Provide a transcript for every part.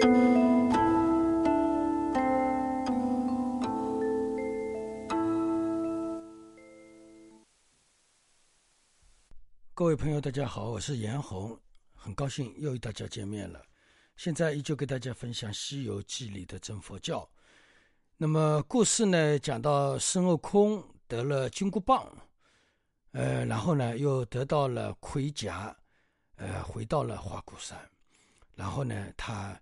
各位朋友，大家好，我是严红。很高兴又与大家见面了。现在依旧给大家分享《西游记》里的真佛教。那么故事呢？讲到孙悟空得了金箍棒，呃，然后呢又得到了盔甲，呃，回到了花果山。然后呢，他……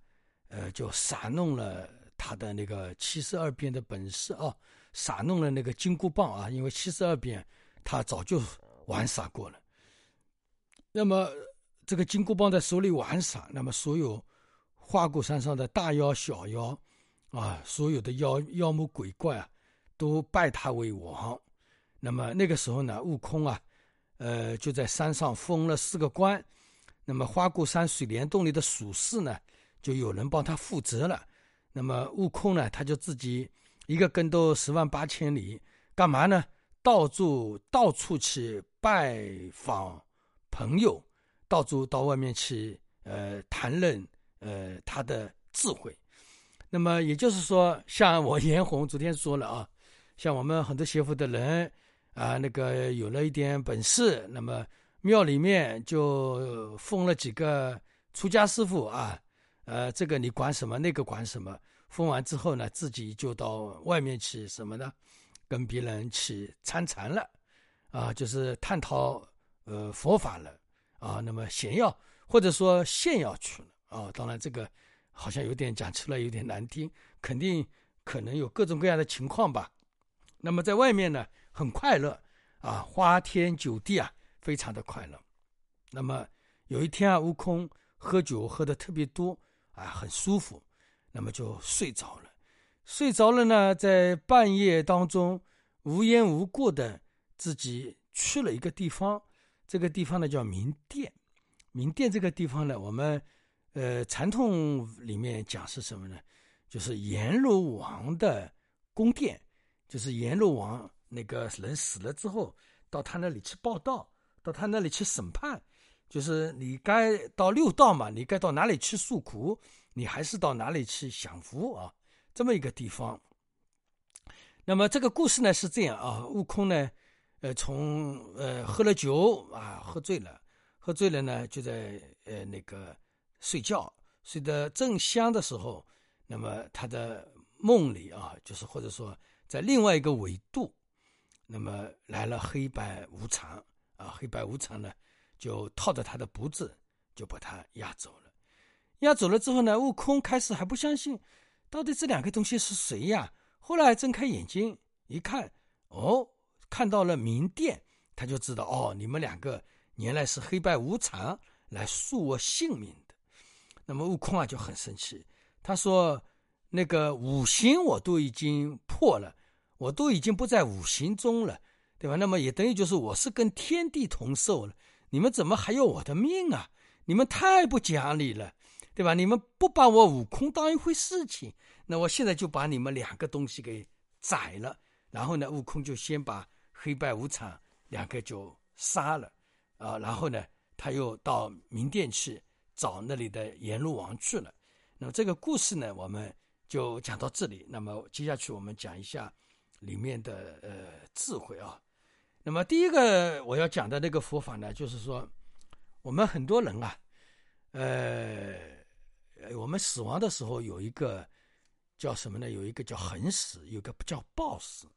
呃就耍弄了他的那个七十二变的本事啊，耍弄了那个金箍棒啊，因为七十二变他早就玩耍过了。那么这个金箍棒在手里玩耍，那么所有花果山上的大妖小妖啊，所有的妖妖魔鬼怪啊，都拜他为王。那么那个时候呢，悟空啊，呃，就在山上封了四个官。那么花果山水帘洞里的属士呢，就有人帮他负责了。那么悟空呢，他就自己一个跟斗十万八千里，干嘛呢？到处到处去拜访。朋友到处到外面去，呃，谈论呃他的智慧。那么也就是说，像我严红昨天说了啊，像我们很多学佛的人啊，那个有了一点本事，那么庙里面就封了几个出家师傅啊，呃，这个你管什么，那个管什么。封完之后呢，自己就到外面去什么呢？跟别人去参禅了，啊，就是探讨。呃，佛法了啊，那么显要或者说现要去了啊，当然这个好像有点讲出来有点难听，肯定可能有各种各样的情况吧。那么在外面呢，很快乐啊，花天酒地啊，非常的快乐。那么有一天啊，悟空喝酒喝的特别多啊，很舒服，那么就睡着了。睡着了呢，在半夜当中无缘无故的自己去了一个地方。这个地方呢叫明殿，明殿这个地方呢，我们呃传统里面讲是什么呢？就是阎罗王的宫殿，就是阎罗王那个人死了之后，到他那里去报道，到他那里去审判，就是你该到六道嘛，你该到哪里去诉苦，你还是到哪里去享福啊？这么一个地方。那么这个故事呢是这样啊，悟空呢。呃，从呃喝了酒啊，喝醉了，喝醉了呢，就在呃那个睡觉，睡得正香的时候，那么他的梦里啊，就是或者说在另外一个纬度，那么来了黑白无常啊，黑白无常呢，就套着他的脖子，就把他押走了。押走了之后呢，悟空开始还不相信，到底这两个东西是谁呀？后来睁开眼睛一看，哦。看到了明殿，他就知道哦，你们两个原来是黑白无常来诉我性命的。那么悟空啊就很生气，他说：“那个五行我都已经破了，我都已经不在五行中了，对吧？那么也等于就是我是跟天地同寿了，你们怎么还要我的命啊？你们太不讲理了，对吧？你们不把我悟空当一回事情，那我现在就把你们两个东西给宰了。然后呢，悟空就先把。黑白无常两个就杀了，啊，然后呢，他又到明殿去找那里的阎罗王去了。那么这个故事呢，我们就讲到这里。那么接下去我们讲一下里面的呃智慧啊。那么第一个我要讲的那个佛法呢，就是说我们很多人啊，呃，我们死亡的时候有一个叫什么呢？有一个叫横死，有个不叫暴死。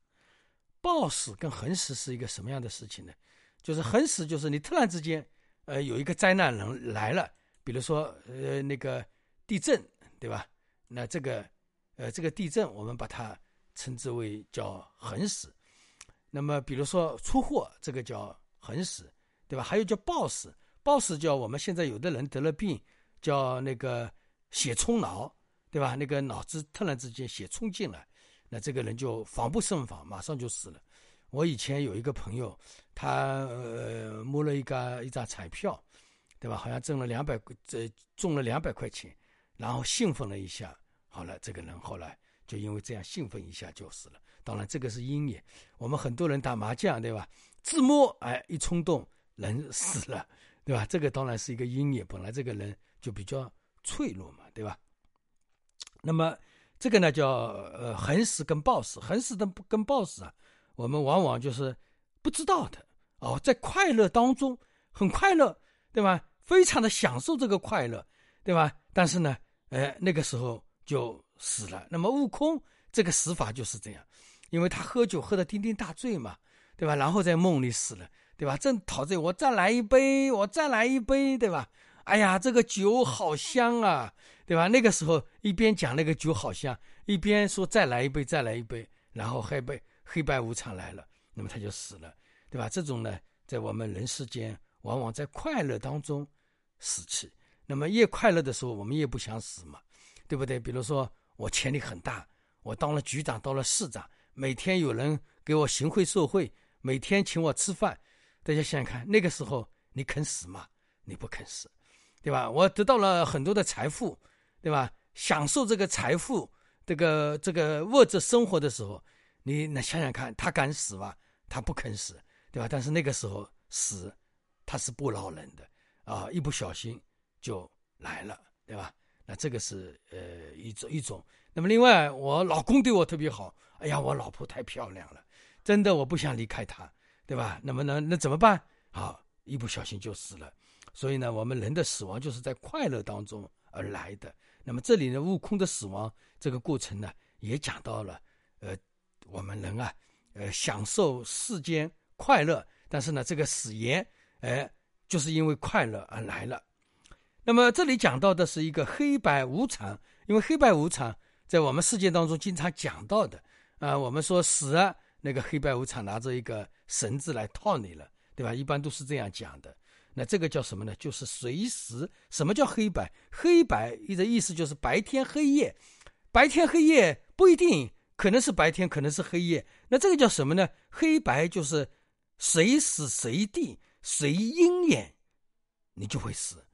暴死跟横死是一个什么样的事情呢？就是横死，就是你突然之间，呃，有一个灾难人来了，比如说，呃，那个地震，对吧？那这个，呃，这个地震我们把它称之为叫横死。那么，比如说出货，这个叫横死，对吧？还有叫暴死，暴死叫我们现在有的人得了病，叫那个血冲脑，对吧？那个脑子突然之间血冲进来。那这个人就防不胜防，马上就死了。我以前有一个朋友，他呃摸了一个一张彩票，对吧？好像中了两百，这中了两百块钱，然后兴奋了一下，好了，这个人后来就因为这样兴奋一下就死了。当然，这个是阴也。我们很多人打麻将，对吧？自摸，哎，一冲动人死了，对吧？这个当然是一个阴也。本来这个人就比较脆弱嘛，对吧？那么。这个呢叫呃横死跟暴死，横死的跟暴死啊，我们往往就是不知道的哦，在快乐当中很快乐，对吧？非常的享受这个快乐，对吧？但是呢，哎，那个时候就死了。那么悟空这个死法就是这样，因为他喝酒喝得酩酊大醉嘛，对吧？然后在梦里死了，对吧？正陶醉，我再来一杯，我再来一杯，对吧？哎呀，这个酒好香啊，对吧？那个时候一边讲那个酒好香，一边说再来一杯，再来一杯，然后黑白黑白无常来了，那么他就死了，对吧？这种呢，在我们人世间。往往在快乐当中死去，那么越快乐的时候，我们越不想死嘛，对不对？比如说我潜力很大，我当了局长，当了市长，每天有人给我行贿受贿，每天请我吃饭，大家想想看，那个时候你肯死吗？你不肯死，对吧？我得到了很多的财富，对吧？享受这个财富，这个这个物质生活的时候，你那想想看，他敢死吗？他不肯死，对吧？但是那个时候死。他是不饶人的啊，一不小心就来了，对吧？那这个是呃一种一种。那么另外，我老公对我特别好，哎呀，我老婆太漂亮了，真的我不想离开她，对吧？那么呢，那怎么办？好，一不小心就死了。所以呢，我们人的死亡就是在快乐当中而来的。那么这里呢，悟空的死亡这个过程呢，也讲到了，呃，我们人啊，呃，享受世间快乐，但是呢，这个死言。哎，就是因为快乐而来了。那么这里讲到的是一个黑白无常，因为黑白无常在我们世界当中经常讲到的啊。我们说死啊，那个黑白无常拿着一个绳子来套你了，对吧？一般都是这样讲的。那这个叫什么呢？就是随时。什么叫黑白？黑白的意思就是白天黑夜，白天黑夜不一定，可能是白天，可能是黑夜。那这个叫什么呢？黑白就是随时随地。随因缘，你就会死。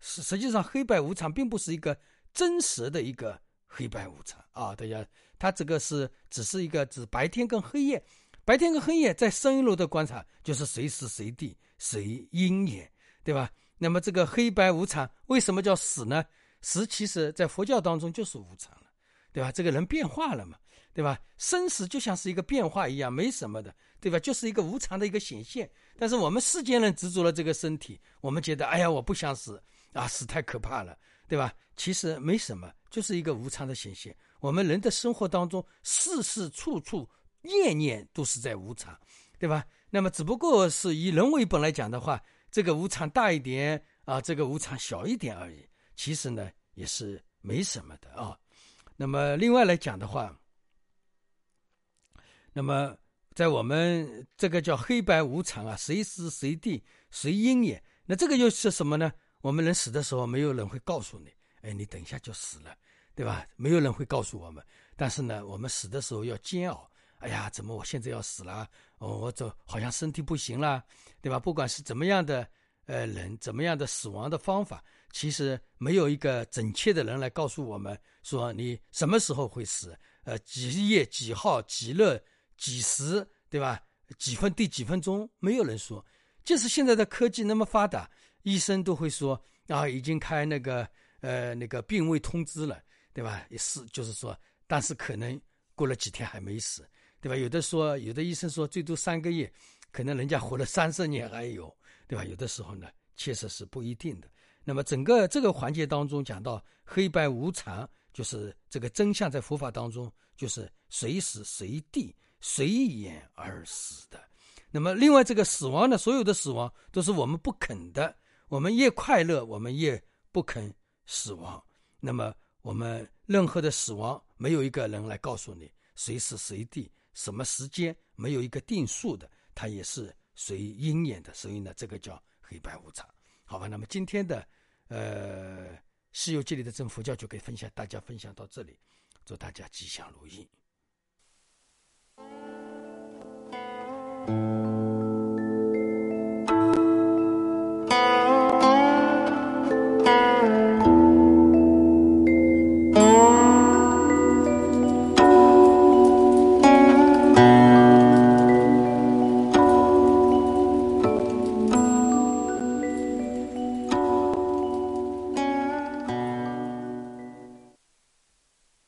实实际上，黑白无常并不是一个真实的一个黑白无常啊！大家，它这个是只是一个指白天跟黑夜，白天跟黑夜在深一楼的观察就是随时随地随阴缘，对吧？那么这个黑白无常为什么叫死呢？死其实在佛教当中就是无常了，对吧？这个人变化了嘛，对吧？生死就像是一个变化一样，没什么的。对吧？就是一个无常的一个显现。但是我们世间人执着了这个身体，我们觉得，哎呀，我不想死啊，死太可怕了，对吧？其实没什么，就是一个无常的显现。我们人的生活当中，事事处处念念都是在无常，对吧？那么只不过是以人为本来讲的话，这个无常大一点啊，这个无常小一点而已。其实呢，也是没什么的啊。那么另外来讲的话，那么。在我们这个叫黑白无常啊，随时随地随因也。那这个又是什么呢？我们人死的时候，没有人会告诉你，哎，你等一下就死了，对吧？没有人会告诉我们。但是呢，我们死的时候要煎熬。哎呀，怎么我现在要死了？哦，我这好像身体不行了，对吧？不管是怎么样的呃人，怎么样的死亡的方法，其实没有一个准确的人来告诉我们说你什么时候会死，呃，几月几号几日。几时对吧？几分第几分钟？没有人说。就是现在的科技那么发达，医生都会说啊，已经开那个呃那个病危通知了，对吧？也是就是说，但是可能过了几天还没死，对吧？有的说，有的医生说最多三个月，可能人家活了三十年还有，对吧？有的时候呢，确实是不一定的。那么整个这个环节当中讲到黑白无常，就是这个真相在佛法当中就是随时随地。随缘而死的，那么另外这个死亡呢？所有的死亡都是我们不肯的。我们越快乐，我们越不肯死亡。那么我们任何的死亡，没有一个人来告诉你随时随地什么时间，没有一个定数的，它也是随因缘的。所以呢，这个叫黑白无常，好吧？那么今天的呃《西游记》里的真佛教就可以分享，大家分享到这里，祝大家吉祥如意。